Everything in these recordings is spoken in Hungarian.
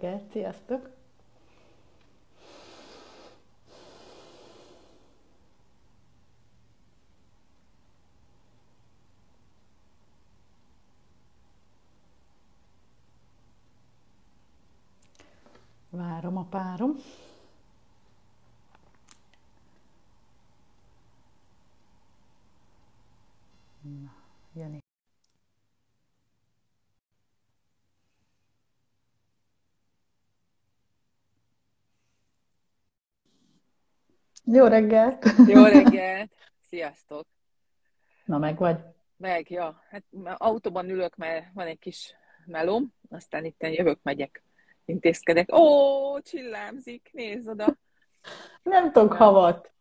reggelt, sziasztok! Várom a párom. Na, Jani. Jó reggelt! Jó reggelt! Sziasztok! Na, meg vagy? Meg, ja. Hát autóban ülök, mert van egy kis melóm, aztán itt jövök, megyek, intézkedek. Ó, csillámzik, nézd oda! Nem tudok havat.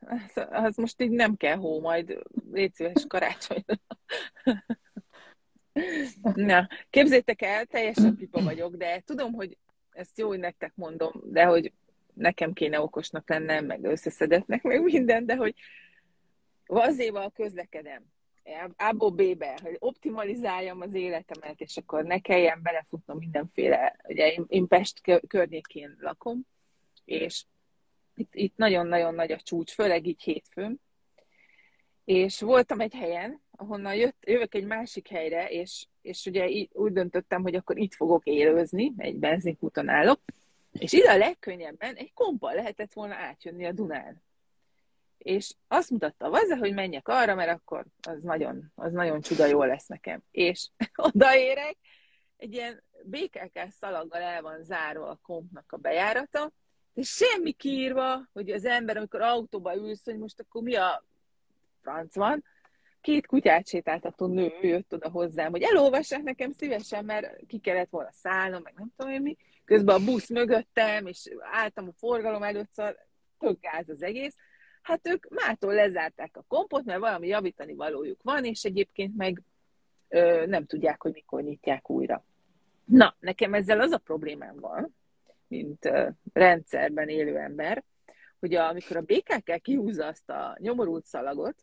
Az, az most így nem kell hó, majd légy szíves karácsony. Na, képzétek el, teljesen pipa vagyok, de tudom, hogy ezt jó, hogy nektek mondom, de hogy nekem kéne okosnak lennem, meg összeszedetnek, meg minden, de hogy vazéval közlekedem. A-ból B-be, hogy optimalizáljam az életemet, és akkor ne kelljen belefutnom mindenféle, ugye én, én Pest környékén lakom, és itt, itt nagyon-nagyon nagy a csúcs, főleg így hétfőn, és voltam egy helyen, ahonnan jött, jövök egy másik helyre, és, és ugye így, úgy döntöttem, hogy akkor itt fogok élőzni, egy benzinkúton állok, és ide a legkönnyebben egy kompa lehetett volna átjönni a Dunán. És azt mutatta a hogy menjek arra, mert akkor az nagyon, az nagyon csuda jó lesz nekem. És odaérek, egy ilyen BKK szalaggal el van zárva a kompnak a bejárata, és semmi kiírva, hogy az ember, amikor autóba ülsz, hogy most akkor mi a franc van, két kutyát sétáltató nő jött oda hozzám, hogy elolvassák nekem szívesen, mert ki kellett volna szállnom, meg nem tudom én mi, közben a busz mögöttem, és álltam a forgalom előtt, szóval tök gáz az egész. Hát ők mától lezárták a kompot, mert valami javítani valójuk van, és egyébként meg ö, nem tudják, hogy mikor nyitják újra. Na, nekem ezzel az a problémám van, mint ö, rendszerben élő ember, hogy a, amikor a BKK kihúzza azt a nyomorult szalagot,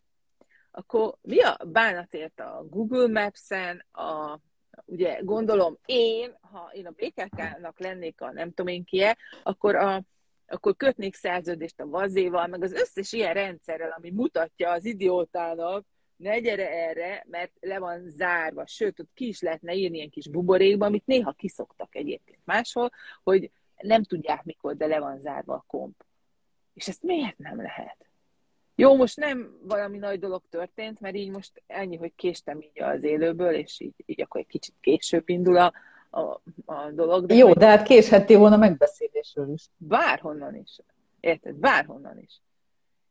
akkor mi a bánatért a Google Maps-en, a ugye gondolom én, ha én a BKK-nak lennék a nem tudom én kie, akkor, a, akkor kötnék szerződést a vazéval, meg az összes ilyen rendszerrel, ami mutatja az idiótának, ne gyere erre, mert le van zárva, sőt, ott ki is lehetne írni ilyen kis buborékba, amit néha kiszoktak egyébként máshol, hogy nem tudják mikor, de le van zárva a komp. És ezt miért nem lehet? Jó, most nem valami nagy dolog történt, mert így most ennyi, hogy késtem így az élőből, és így, így akkor egy kicsit később indul a, a, a dolog. De Jó, de hát késhettél volna megbeszélésről is. Bárhonnan is. Érted? Bárhonnan is.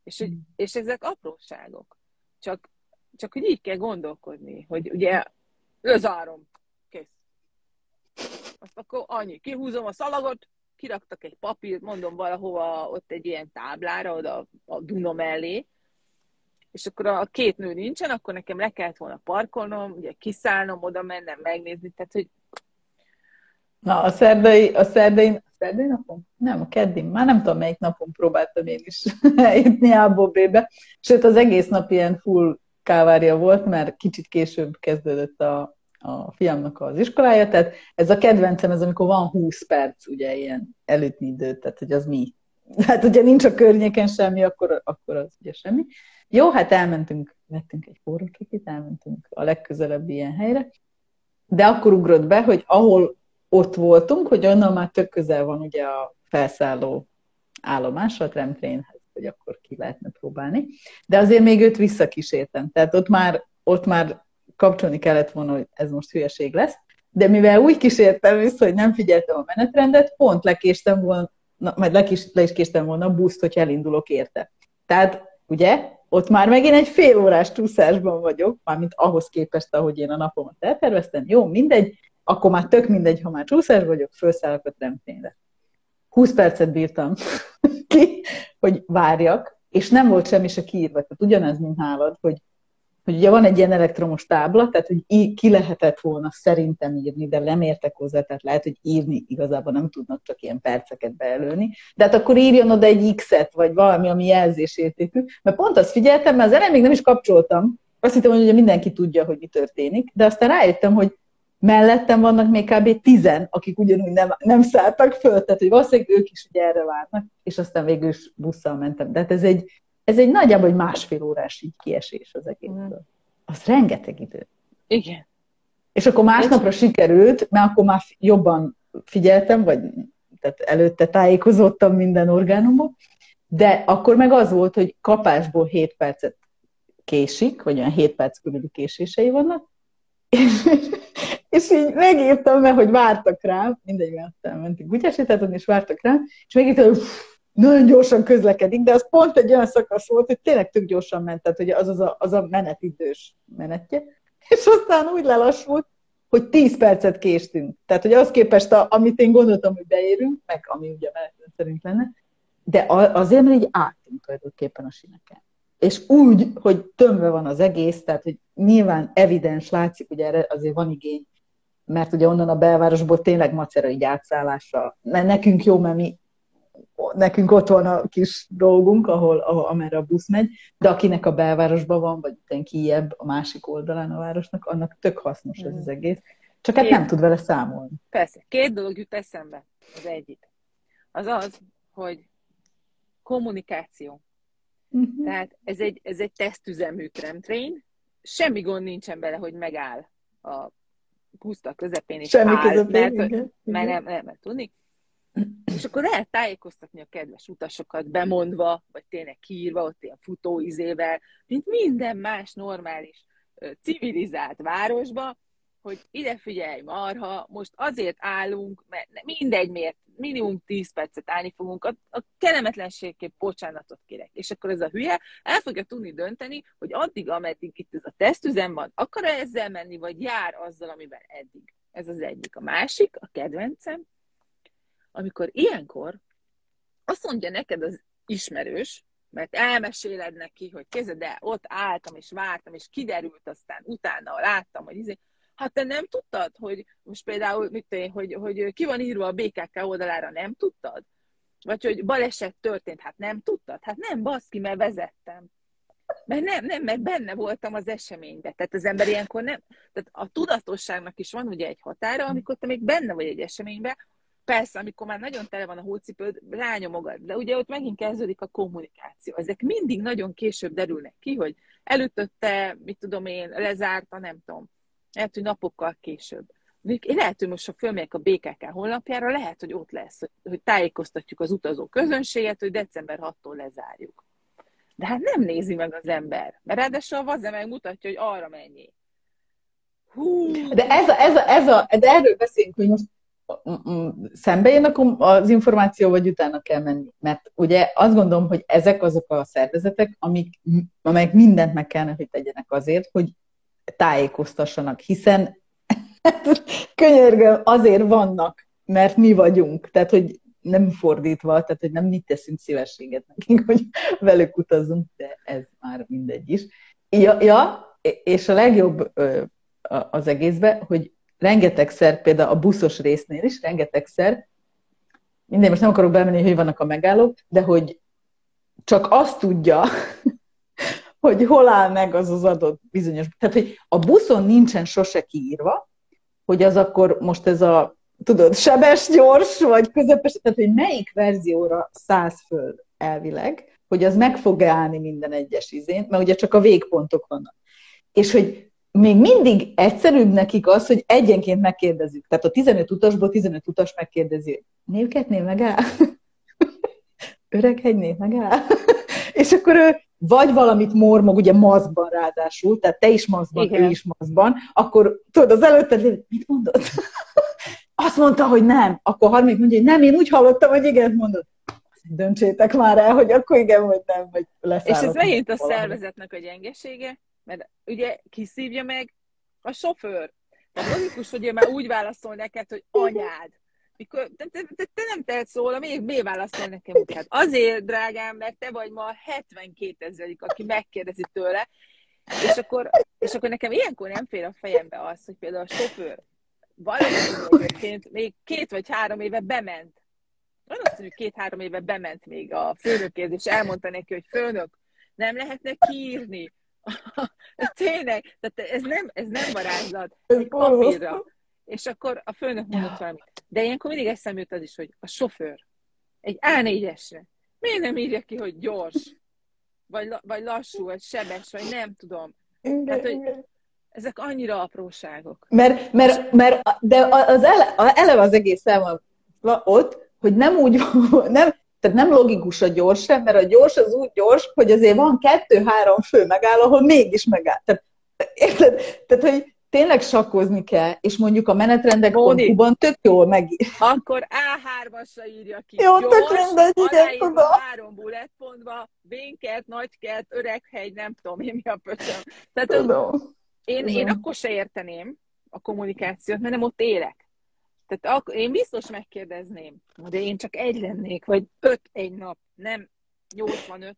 És, hogy, hmm. és ezek apróságok. Csak, csak hogy így kell gondolkodni, hogy ugye lözárom, kész. Azt akkor annyi, kihúzom a szalagot, kiraktak egy papírt, mondom valahova ott egy ilyen táblára, oda a Duna mellé, és akkor a két nő nincsen, akkor nekem le kellett volna parkolnom, ugye kiszállnom, oda mennem, megnézni, tehát hogy... Na, a szerdai, a szerdai, a szerdai napon? Nem, a keddin, már nem tudom, melyik napon próbáltam én is eljutni A-ból B-be, sőt az egész nap ilyen full kávária volt, mert kicsit később kezdődött a, a fiamnak az iskolája, tehát ez a kedvencem, ez amikor van 20 perc, ugye ilyen előtni idő, tehát hogy az mi. Hát ugye nincs a környéken semmi, akkor, akkor az ugye semmi. Jó, hát elmentünk, vettünk egy forró kikit, elmentünk a legközelebb ilyen helyre, de akkor ugrott be, hogy ahol ott voltunk, hogy onnan már tök közel van ugye a felszálló állomás a tramtrénhez, hogy akkor ki lehetne próbálni. De azért még őt visszakísértem. Tehát ott már, ott már kapcsolni kellett volna, hogy ez most hülyeség lesz, de mivel úgy kísértem vissza, hogy nem figyeltem a menetrendet, pont lekéstem volna, majd le is, le is késtem volna a buszt, hogy elindulok érte. Tehát, ugye, ott már megint egy fél órás csúszásban vagyok, mármint ahhoz képest, ahogy én a napomat elterveztem. Jó, mindegy, akkor már tök mindegy, ha már csúszás vagyok, felszállok a tremtényre. 20 percet bírtam ki, hogy várjak, és nem volt semmi se kiírva. Tehát ugyanez, mint nálad, hogy hogy ugye van egy ilyen elektromos tábla, tehát hogy ki lehetett volna szerintem írni, de nem értek hozzá, tehát lehet, hogy írni igazából nem tudnak csak ilyen perceket beelőni, de hát akkor írjon oda egy X-et, vagy valami, ami jelzésértékű, mert pont azt figyeltem, mert az elején még nem is kapcsoltam, azt hittem, hogy ugye mindenki tudja, hogy mi történik, de aztán rájöttem, hogy mellettem vannak még kb. tizen, akik ugyanúgy nem, nem szálltak föl, tehát hogy valószínűleg ők is ugye erre várnak, és aztán végül is busszal mentem. De hát ez egy, ez egy nagyjából egy másfél órás így kiesés az egészből. Mm. Az rengeteg idő. Igen. És akkor másnapra sikerült, mert akkor már jobban figyeltem, vagy tehát előtte tájékozottam minden orgánumot, de akkor meg az volt, hogy kapásból 7 percet késik, vagy olyan 7 perc körüli késései vannak, és, és így megírtam, mert hogy vártak rám, mindegy, mert elmentünk kutyásítáton, és vártak rám, és megírtam, hogy nagyon gyorsan közlekedik, de az pont egy olyan szakasz volt, hogy tényleg tök gyorsan ment, tehát hogy az az a, az a menetidős menetje, és aztán úgy lelassult, hogy 10 percet késtünk. Tehát, hogy az képest, a, amit én gondoltam, hogy beérünk, meg ami ugye menetrend szerint lenne, de azért, mert így álltunk tulajdonképpen a sineken. És úgy, hogy tömve van az egész, tehát, hogy nyilván evidens, látszik, hogy erre azért van igény, mert ugye onnan a belvárosból tényleg macera így átszállásra. Nekünk jó, mert mi nekünk ott van a kis dolgunk, ahol, ahol amerre a busz megy, de akinek a belvárosban van, vagy utána kijebb a másik oldalán a városnak, annak tök hasznos ez az egész. Csak hát nem tud vele számolni. Persze. Két dolog jut eszembe. Az egyik. Az az, hogy kommunikáció. Uh-huh. Tehát ez egy, ez egy tesztüzemű tramtrain, semmi gond nincsen bele, hogy megáll a puszta közepén, és Semmi áll, közepén, mert, igen, mert igen. nem, nem, nem tudni. És akkor lehet tájékoztatni a kedves utasokat, bemondva, vagy tényleg kiírva, ott ilyen futóizével, mint minden más normális, civilizált városba, hogy ide figyelj, marha, most azért állunk, mert mindegy miért, minimum 10 percet állni fogunk, a, a kellemetlenségképp bocsánatot kérek. És akkor ez a hülye el fogja tudni dönteni, hogy addig, ameddig itt ez a tesztüzem van, akar -e ezzel menni, vagy jár azzal, amiben eddig. Ez az egyik. A másik, a kedvencem, amikor ilyenkor azt mondja neked az ismerős, mert elmeséled neki, hogy kézed, de ott álltam és vártam, és kiderült aztán utána, láttam, hogy izé, hát te nem tudtad, hogy most például, mit én, hogy, hogy ki van írva a BKK oldalára, nem tudtad? Vagy hogy baleset történt, hát nem tudtad? Hát nem, baszki, mert vezettem. Mert nem, nem, mert benne voltam az eseményben. Tehát az ember ilyenkor nem, tehát a tudatosságnak is van ugye egy határa, amikor te még benne vagy egy eseményben, Persze, amikor már nagyon tele van a hócipőd, rányomogad, de ugye ott megint kezdődik a kommunikáció. Ezek mindig nagyon később derülnek ki, hogy elütötte, mit tudom én, lezárta, nem tudom. Lehet, hogy napokkal később. Lehet, hogy most, ha fölmegyek a BKK honlapjára, lehet, hogy ott lesz, hogy tájékoztatjuk az utazó közönséget, hogy december 6-tól lezárjuk. De hát nem nézi meg az ember, mert ráadásul a vaze megmutatja, hogy arra mennyi. Hú. De, ez a, ez a, ez a, de erről beszélünk, hogy most szembe jön az információ, vagy utána kell menni? Mert ugye azt gondolom, hogy ezek azok a szervezetek, amik, amelyek mindent meg kellene, hogy tegyenek azért, hogy tájékoztassanak, hiszen könyörgöm, azért vannak, mert mi vagyunk. Tehát, hogy nem fordítva, tehát, hogy nem mit teszünk szívességet nekünk, hogy velük utazunk, de ez már mindegy is. Ja, ja és a legjobb az egészben, hogy rengetegszer, például a buszos résznél is, rengetegszer, minden, most nem akarok bemenni, hogy vannak a megállók, de hogy csak azt tudja, hogy hol áll meg az az adott bizonyos. Tehát, hogy a buszon nincsen sose kiírva, hogy az akkor most ez a, tudod, sebes, gyors, vagy közepes, tehát, hogy melyik verzióra száz föl elvileg, hogy az meg fog állni minden egyes izén, mert ugye csak a végpontok vannak. És hogy még mindig egyszerűbb nekik az, hogy egyenként megkérdezzük. Tehát a 15 utasból 15 utas megkérdezi, névketnél megáll? Öreghegynél megáll? és akkor ő vagy valamit mormog, ugye maszkban ráadásul, tehát te is maszkban, Igen. ő is maszkban, akkor tudod, az előtted, mit mondod? Azt mondta, hogy nem. Akkor harmadik mondja, hogy nem, én úgy hallottam, hogy igen, mondod. Döntsétek már el, hogy akkor igen, vagy nem, vagy lesz. És ez megint a szervezetnek a gyengesége, mert ugye kiszívja meg a sofőr. Tehát logikus, hogy ő már úgy válaszol neked, hogy anyád. Mikor, te, te, te, nem tehetsz róla, miért válaszol nekem? Hát azért, drágám, mert te vagy ma a 72 ezerik, aki megkérdezi tőle, és akkor, és akkor nekem ilyenkor nem fél a fejembe az, hogy például a sofőr valószínűleg még két vagy három éve bement. Valószínű két-három éve bement még a főnökért, és elmondta neki, hogy főnök, nem lehetne kiírni Tényleg, tehát ez nem, ez nem varázslat, egy papírra. és akkor a főnök mondott valamit. De ilyenkor mindig eszembe jut az is, hogy a sofőr egy A4-esre miért nem írja ki, hogy gyors, vagy, vagy lassú, vagy sebes, vagy nem tudom. Igen, Tehát, hogy ezek annyira apróságok. Mert, mert, mert de az ele, eleve az egész el van ott, hogy nem úgy, nem, tehát nem logikus a gyors sem, mert a gyors az úgy gyors, hogy azért van kettő-három fő megáll, ahol mégis megáll. Tehát, érted? Tehát, hogy tényleg sakkozni kell, és mondjuk a menetrendek pontban tök jól meg... Akkor A3-asra írja ki. Jó, gyors, tök mindegy, igen, tudom. három bulletpontba, vénkert, nagykert, öreghegy, nem tudom én mi a pöcsöm. Tehát tudom. Én, én akkor se érteném a kommunikációt, mert nem ott élek. Tehát ak- én biztos megkérdezném, de én csak egy lennék, vagy öt egy nap, nem 85.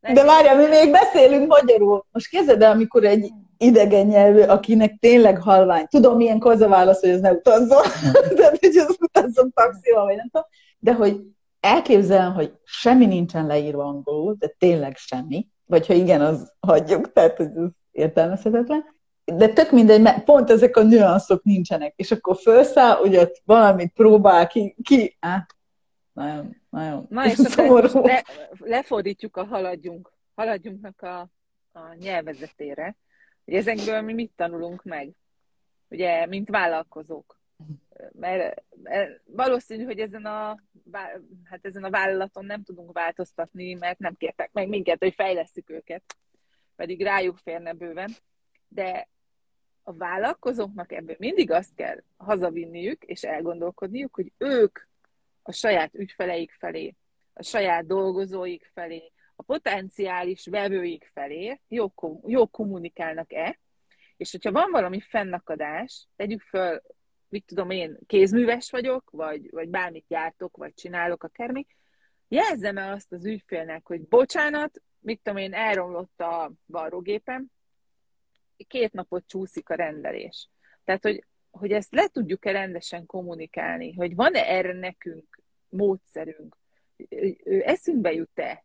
Nem de várjál, mi még beszélünk magyarul. Most kezded el, amikor egy idegen nyelvű, akinek tényleg halvány. Tudom, milyen a válasz, hogy ez ne utazzon, de hogy az utazzon taxival, vagy nem tudom. De hogy elképzelem, hogy semmi nincsen leírva angolul, de tényleg semmi. Vagy ha igen, az hagyjuk, tehát hogy ez értelmezhetetlen de tök mindegy, mert pont ezek a nüanszok nincsenek, és akkor felszáll, hogy ott valamit próbál ki, ki á, nagyon, nagyon Na és akkor le, lefordítjuk a haladjunk, haladjunknak a, a nyelvezetére, hogy ezekből mi mit tanulunk meg, ugye, mint vállalkozók. Mert valószínű, hogy ezen a, hát ezen a vállalaton nem tudunk változtatni, mert nem kértek meg minket, hogy fejlesztjük őket, pedig rájuk férne bőven. De a vállalkozóknak ebből mindig azt kell hazavinniük és elgondolkodniuk, hogy ők a saját ügyfeleik felé, a saját dolgozóik felé, a potenciális vevőik felé jó, jó kommunikálnak-e, és hogyha van valami fennakadás, tegyük föl, mit tudom én, kézműves vagyok, vagy, vagy bármit gyártok, vagy csinálok akármi, jelzem el azt az ügyfélnek, hogy bocsánat, mit tudom én, elromlott a varrógépem, két napot csúszik a rendelés. Tehát, hogy, hogy ezt le tudjuk-e rendesen kommunikálni, hogy van-e erre nekünk módszerünk, eszünkbe jut-e,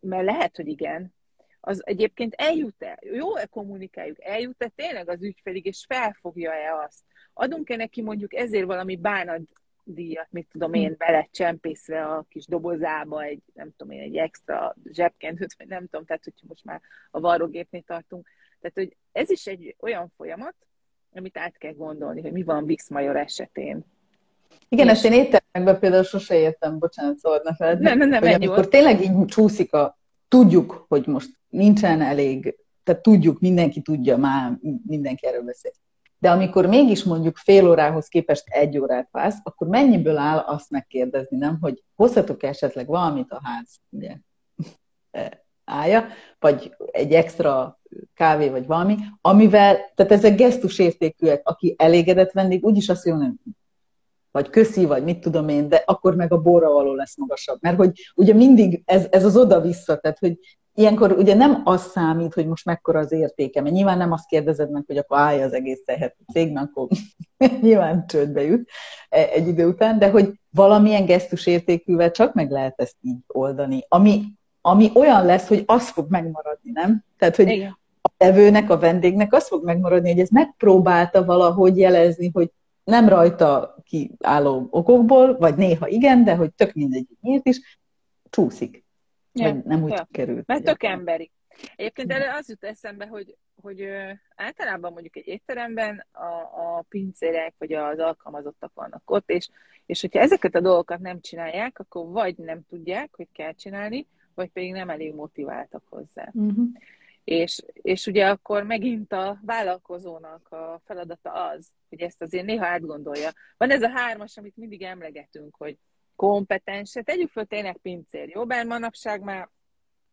mert lehet, hogy igen, az egyébként eljut-e, jó-e kommunikáljuk, eljut-e tényleg az ügyfelig, és felfogja-e azt. Adunk-e neki mondjuk ezért valami bánat díjat, mit tudom én, bele csempészve a kis dobozába egy, nem tudom én, egy extra zsebkendőt, vagy nem tudom, tehát hogyha most már a varrógépnél tartunk, tehát, hogy ez is egy olyan folyamat, amit át kell gondolni, hogy mi van Vix Major esetén. Igen, ezt én éttermekben például sose értem, bocsánat, szólna fel. Nem, nem, nem, hogy amikor volt. tényleg így csúszik a, tudjuk, hogy most nincsen elég, tehát tudjuk, mindenki tudja már, mindenki erről beszél. De amikor mégis mondjuk fél órához képest egy órát válsz, akkor mennyiből áll azt megkérdezni, nem, hogy hozhatok esetleg valamit a ház, ugye, állja, vagy egy extra kávé, vagy valami, amivel, tehát ezek gesztus értékűek, aki elégedett vendég, úgyis azt mondja, vagy köszi, vagy mit tudom én, de akkor meg a borra való lesz magasabb. Mert hogy ugye mindig ez, ez az oda-vissza, tehát hogy ilyenkor ugye nem az számít, hogy most mekkora az értéke, mert nyilván nem azt kérdezed meg, hogy akkor állja az egész tehet a cégnek, akkor nyilván csődbe jut e, egy idő után, de hogy valamilyen gesztus értékűvel csak meg lehet ezt így oldani, ami, ami olyan lesz, hogy az fog megmaradni, nem? Tehát, hogy Igen. a tevőnek, a vendégnek az fog megmaradni, hogy ez megpróbálta valahogy jelezni, hogy nem rajta kiálló okokból, vagy néha igen, de hogy tök mindegy miért is, csúszik. Ja. Vagy nem úgy ja. került. Mert tök emberi. Egyébként erre az jut eszembe, hogy, hogy általában mondjuk egy étteremben a, a pincérek vagy az alkalmazottak vannak ott, és, és hogyha ezeket a dolgokat nem csinálják, akkor vagy nem tudják, hogy kell csinálni, vagy pedig nem elég motiváltak hozzá. Uh-huh. És, és ugye akkor megint a vállalkozónak a feladata az, hogy ezt azért néha átgondolja. Van ez a hármas, amit mindig emlegetünk, hogy kompetens, tegyük föl tényleg pincér, jó? Bár manapság már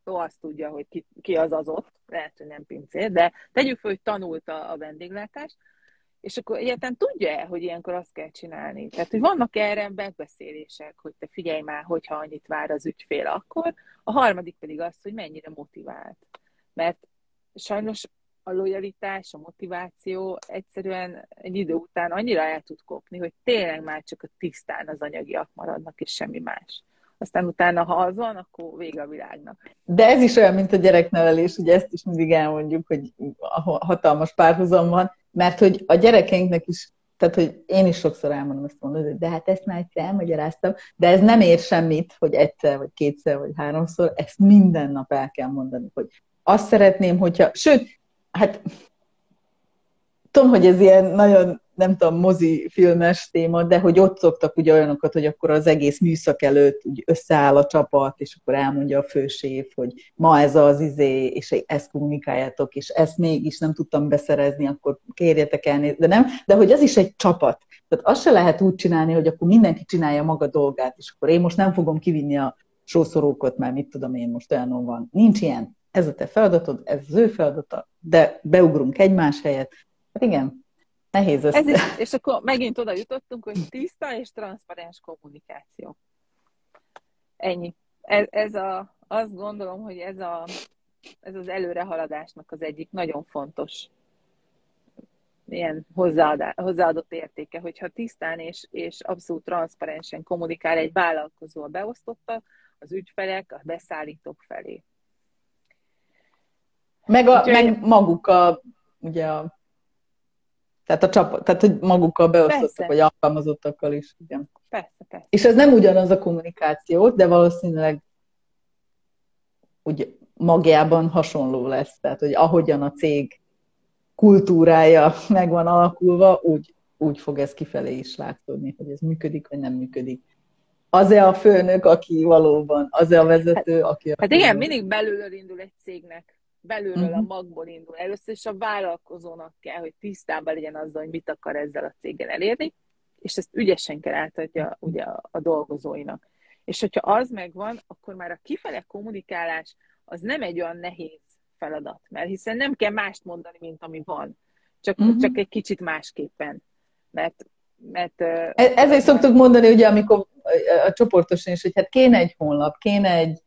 jó, azt tudja, hogy ki, ki az az ott, lehet, hogy nem pincér, de tegyük föl, hogy tanulta a vendéglátást, és akkor egyáltalán tudja-e, hogy ilyenkor azt kell csinálni? Tehát, hogy vannak erre megbeszélések, hogy te figyelj már, hogyha annyit vár az ügyfél akkor. A harmadik pedig az, hogy mennyire motivált. Mert sajnos a lojalitás, a motiváció egyszerűen egy idő után annyira el tud kopni, hogy tényleg már csak a tisztán az anyagiak maradnak, és semmi más. Aztán utána, ha az van, akkor vége a világnak. De ez is olyan, mint a gyereknevelés, ugye ezt is mindig elmondjuk, hogy hatalmas párhuzam van, mert hogy a gyerekeinknek is tehát, hogy én is sokszor elmondom ezt mondod, hogy de hát ezt már egyszer elmagyaráztam, de ez nem ér semmit, hogy egyszer, vagy kétszer, vagy háromszor, ezt minden nap el kell mondani, hogy azt szeretném, hogyha, sőt, hát tudom, hogy ez ilyen nagyon nem tudom, mozi filmes téma, de hogy ott szoktak ugye olyanokat, hogy akkor az egész műszak előtt úgy összeáll a csapat, és akkor elmondja a főséf, hogy ma ez az izé, és ezt kommunikáljátok, és ezt mégis nem tudtam beszerezni, akkor kérjetek elnézést, de nem, de hogy ez is egy csapat. Tehát azt se lehet úgy csinálni, hogy akkor mindenki csinálja maga dolgát, és akkor én most nem fogom kivinni a sószorókot, mert mit tudom én most olyan van. Nincs ilyen. Ez a te feladatod, ez az ő feladata, de beugrunk egymás helyet. Hát igen, Nehéz Ez is, és akkor megint oda jutottunk, hogy tiszta és transzparens kommunikáció. Ennyi. Ez, ez a, azt gondolom, hogy ez, a, ez az előrehaladásnak az egyik nagyon fontos ilyen hozzáadott értéke, hogyha tisztán és, és abszolút transzparensen kommunikál egy vállalkozó a beosztotta, az ügyfelek, a beszállítók felé. Meg, a, Úgyhogy... meg maguk a, ugye a tehát, a csapat, tehát hogy magukkal beosztottak, vagy alkalmazottakkal is. Igen. Persze, persze. És ez nem ugyanaz a kommunikáció, de valószínűleg úgy magjában hasonló lesz. Tehát, hogy ahogyan a cég kultúrája meg van alakulva, úgy, úgy fog ez kifelé is látszódni, hogy ez működik, vagy nem működik. Az-e a főnök, aki valóban, az-e a vezető, hát, aki... A hát igen, mindig belülről indul egy cégnek belülről uh-huh. a mhm. magból indul. Először is a vállalkozónak kell, hogy tisztában legyen azzal, hogy mit akar ezzel a céggel elérni, és ezt ügyesen kell átadja ugye a, a dolgozóinak. És hogyha az megvan, akkor már a kifele kommunikálás az nem egy olyan nehéz feladat, mert hiszen nem kell mást mondani, mint ami van, csak, uh-huh. csak egy kicsit másképpen. Mert, mert, e- Ezért mert... szoktuk mondani, ugye, amikor a csoportosan is, hogy hát kéne egy honlap, kéne egy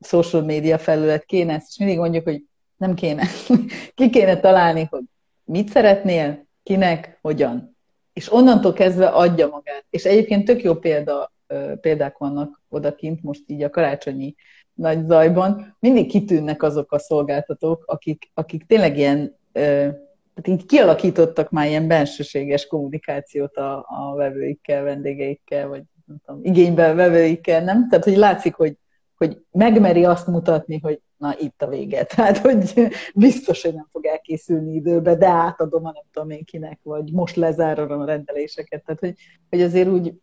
social media felület, kéne ezt, és mindig mondjuk, hogy nem kéne. Ki kéne találni, hogy mit szeretnél, kinek, hogyan. És onnantól kezdve adja magát. És egyébként tök jó példa, példák vannak odakint, most így a karácsonyi nagy zajban. Mindig kitűnnek azok a szolgáltatók, akik, akik tényleg ilyen, tehát így kialakítottak már ilyen bensőséges kommunikációt a, a vevőikkel, vendégeikkel, vagy nem tudom, igénybe vevőikkel, nem? Tehát, hogy látszik, hogy, hogy megmeri azt mutatni, hogy na itt a vége. Tehát, hogy biztos, hogy nem fog elkészülni időbe, de átadom a nem tudom én kinek, vagy most lezárom a rendeléseket. Tehát, hogy, hogy azért úgy,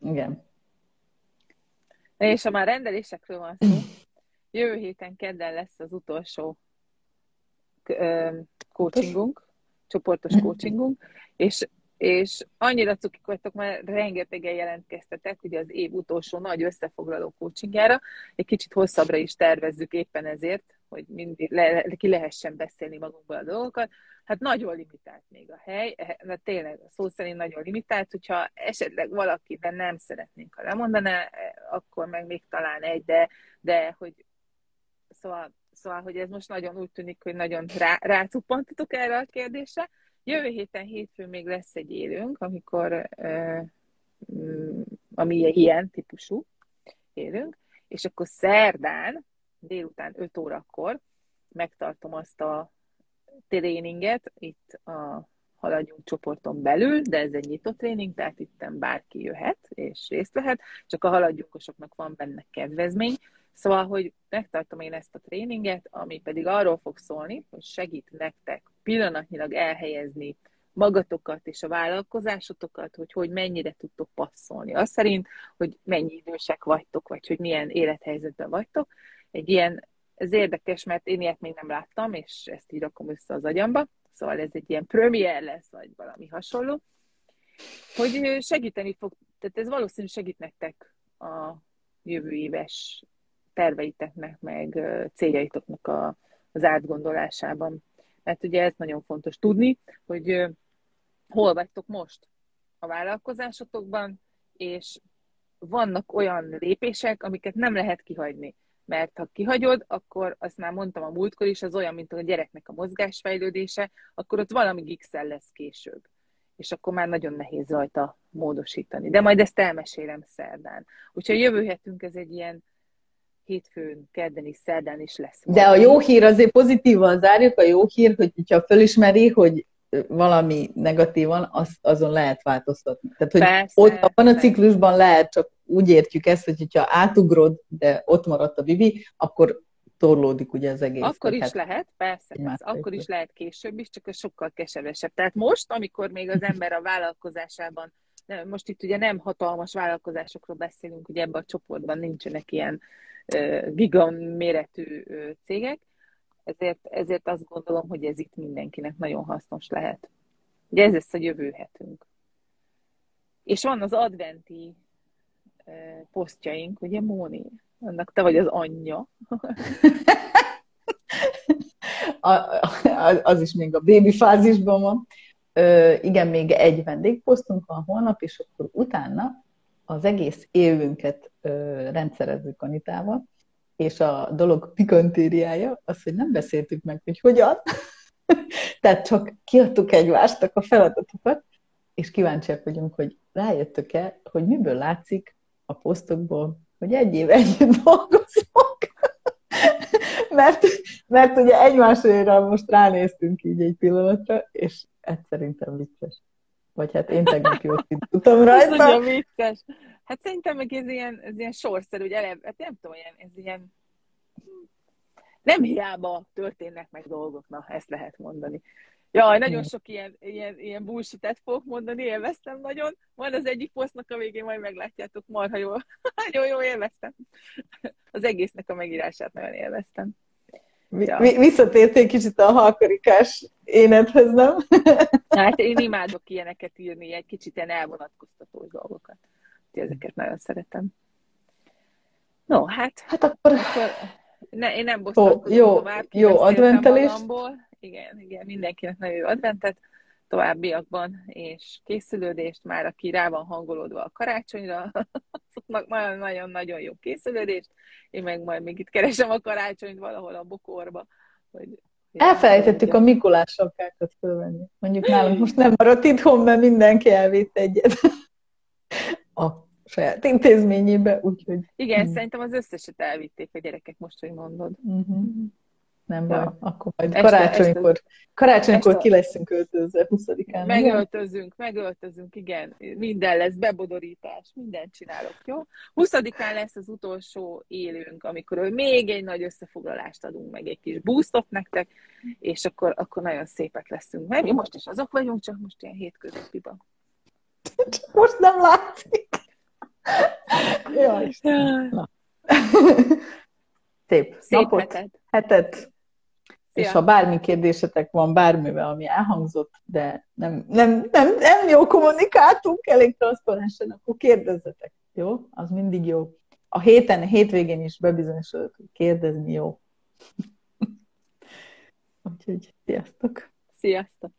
igen. És ha már rendelésekről van szó, jövő héten kedden lesz az utolsó coachingunk, csoportos coachingunk, és és annyira cukik vagytok, mert rengetegen jelentkeztetek, ugye az év utolsó nagy összefoglaló coachingjára, egy kicsit hosszabbra is tervezzük éppen ezért, hogy mindig le, ki lehessen beszélni magunkból a dolgokat. Hát nagyon limitált még a hely, de tényleg szó szerint nagyon limitált, hogyha esetleg de nem szeretnénk, ha lemondaná, akkor meg még talán egy, de, de hogy szóval, szóval, hogy ez most nagyon úgy tűnik, hogy nagyon rá, rácuppantatok erre a kérdésre, Jövő héten hétfőn még lesz egy élőnk, amikor mm, ami ilyen típusú élünk, és akkor szerdán, délután 5 órakor megtartom azt a tréninget itt a haladjunk csoporton belül, de ez egy nyitott tréning, tehát itt bárki jöhet és részt vehet, csak a haladjunkosoknak van benne kedvezmény. Szóval, hogy megtartom én ezt a tréninget, ami pedig arról fog szólni, hogy segít nektek pillanatnyilag elhelyezni magatokat és a vállalkozásotokat, hogy hogy mennyire tudtok passzolni. Az szerint, hogy mennyi idősek vagytok, vagy hogy milyen élethelyzetben vagytok. Egy ilyen, ez érdekes, mert én ilyet még nem láttam, és ezt így rakom össze az agyamba. Szóval ez egy ilyen premier lesz, vagy valami hasonló. Hogy segíteni fog, tehát ez valószínű segít nektek a jövő éves terveiteknek, meg céljaitoknak a, az átgondolásában. Mert ugye ez nagyon fontos tudni, hogy hol vagytok most a vállalkozásotokban, és vannak olyan lépések, amiket nem lehet kihagyni. Mert ha kihagyod, akkor azt már mondtam a múltkor is, az olyan, mint a gyereknek a mozgásfejlődése, akkor ott valami x lesz később. és akkor már nagyon nehéz rajta módosítani. De majd ezt elmesélem szerdán. Úgyhogy jövő hetünk ez egy ilyen hétfőn, kedden is, szerdán is lesz. De a jó hír azért pozitívan zárjuk, a jó hír, hogy ha fölismeri, hogy valami negatív van, az, azon lehet változtatni. Tehát, hogy persze, ott van a ciklusban lehet, csak úgy értjük ezt, hogy ha átugrod, de ott maradt a bibi, akkor torlódik ugye az egész. Akkor is hát lehet, persze, persze akkor is lehet később is, csak sokkal keservesebb. Tehát most, amikor még az ember a vállalkozásában, most itt ugye nem hatalmas vállalkozásokról beszélünk, ugye ebben a csoportban nincsenek ilyen gigan méretű uh, cégek, ezért, ezért azt gondolom, hogy ez itt mindenkinek nagyon hasznos lehet. Ugye ez lesz a jövő hetünk. És van az adventi posztjaink, ugye Móni? Annak te vagy az anyja. az is még a bébi fázisban van. Ö, igen, még egy vendégposztunk van holnap, és akkor utána az egész évünket rendszerezzük Anitával, és a dolog pikantériája az, hogy nem beszéltük meg, hogy hogyan, tehát csak kiadtuk egymástak a feladatokat, és kíváncsiak vagyunk, hogy rájöttök-e, hogy miből látszik a posztokból, hogy egy év együtt dolgozunk. mert, mert ugye egymásra most ránéztünk így egy pillanatra, és ez szerintem vicces. Vagy hát én tegnap jót tudtam rajta. Ez nagyon vicces. Hát szerintem meg ez ilyen, ez ilyen sorszerű, hogy eleve, hát nem tudom, ilyen, ez ilyen nem hiába történnek meg dolgok, na, ezt lehet mondani. Jaj, nagyon sok ilyen, ilyen, ilyen bullshit fogok mondani, élveztem nagyon. Majd az egyik posztnak a végén majd meglátjátok, marha jól. Nagyon jól élveztem. Az egésznek a megírását nagyon élveztem. Ja. Visszatértél kicsit a halkarikás énethez, nem? Hát én imádok ilyeneket írni, egy kicsit ilyen elvonatkoztató dolgokat. Ezeket nagyon szeretem. No, hát... Hát akkor... akkor ne, én nem bosszankodom jó, tovább. Jó, adventelés. Magamból igen, igen, mindenkinek nagyon jó adventet továbbiakban, és készülődést már, aki rá van hangolódva a karácsonyra, azoknak nagyon-nagyon jó készülődést, én meg majd még itt keresem a karácsonyt valahol a bokorba, hogy Elfelejtettük a Mikulás sapkákat fölvenni. Mondjuk nálunk most nem maradt itthon, mert mindenki elvitt egyet a saját intézményébe, úgyhogy... Igen, hmm. szerintem az összeset elvitték a gyerekek most, hogy mondod. Uh-huh nem baj, ja. akkor majd este, karácsonykor, este, karácsonykor este, ki leszünk öltözve 20-án. Megöltözünk, megöltözünk, igen. Minden lesz, bebodorítás, mindent csinálok, jó? 20-án lesz az utolsó élünk, amikor még egy nagy összefoglalást adunk, meg egy kis boostot nektek, és akkor, akkor nagyon szépek leszünk. Mert mi most is azok vagyunk, csak most ilyen hétköznapiban. Csak most nem látszik. Jaj, Szép, Szép napot, hetet. hetet. És ha bármi kérdésetek van bármivel, ami elhangzott, de nem, nem, nem, nem jó kommunikáltunk elég transzparensen, akkor kérdezzetek. Jó? Az mindig jó. A héten, a hétvégén is bebizonyosodott, hogy kérdezni jó. Úgyhogy sziasztok! Sziasztok!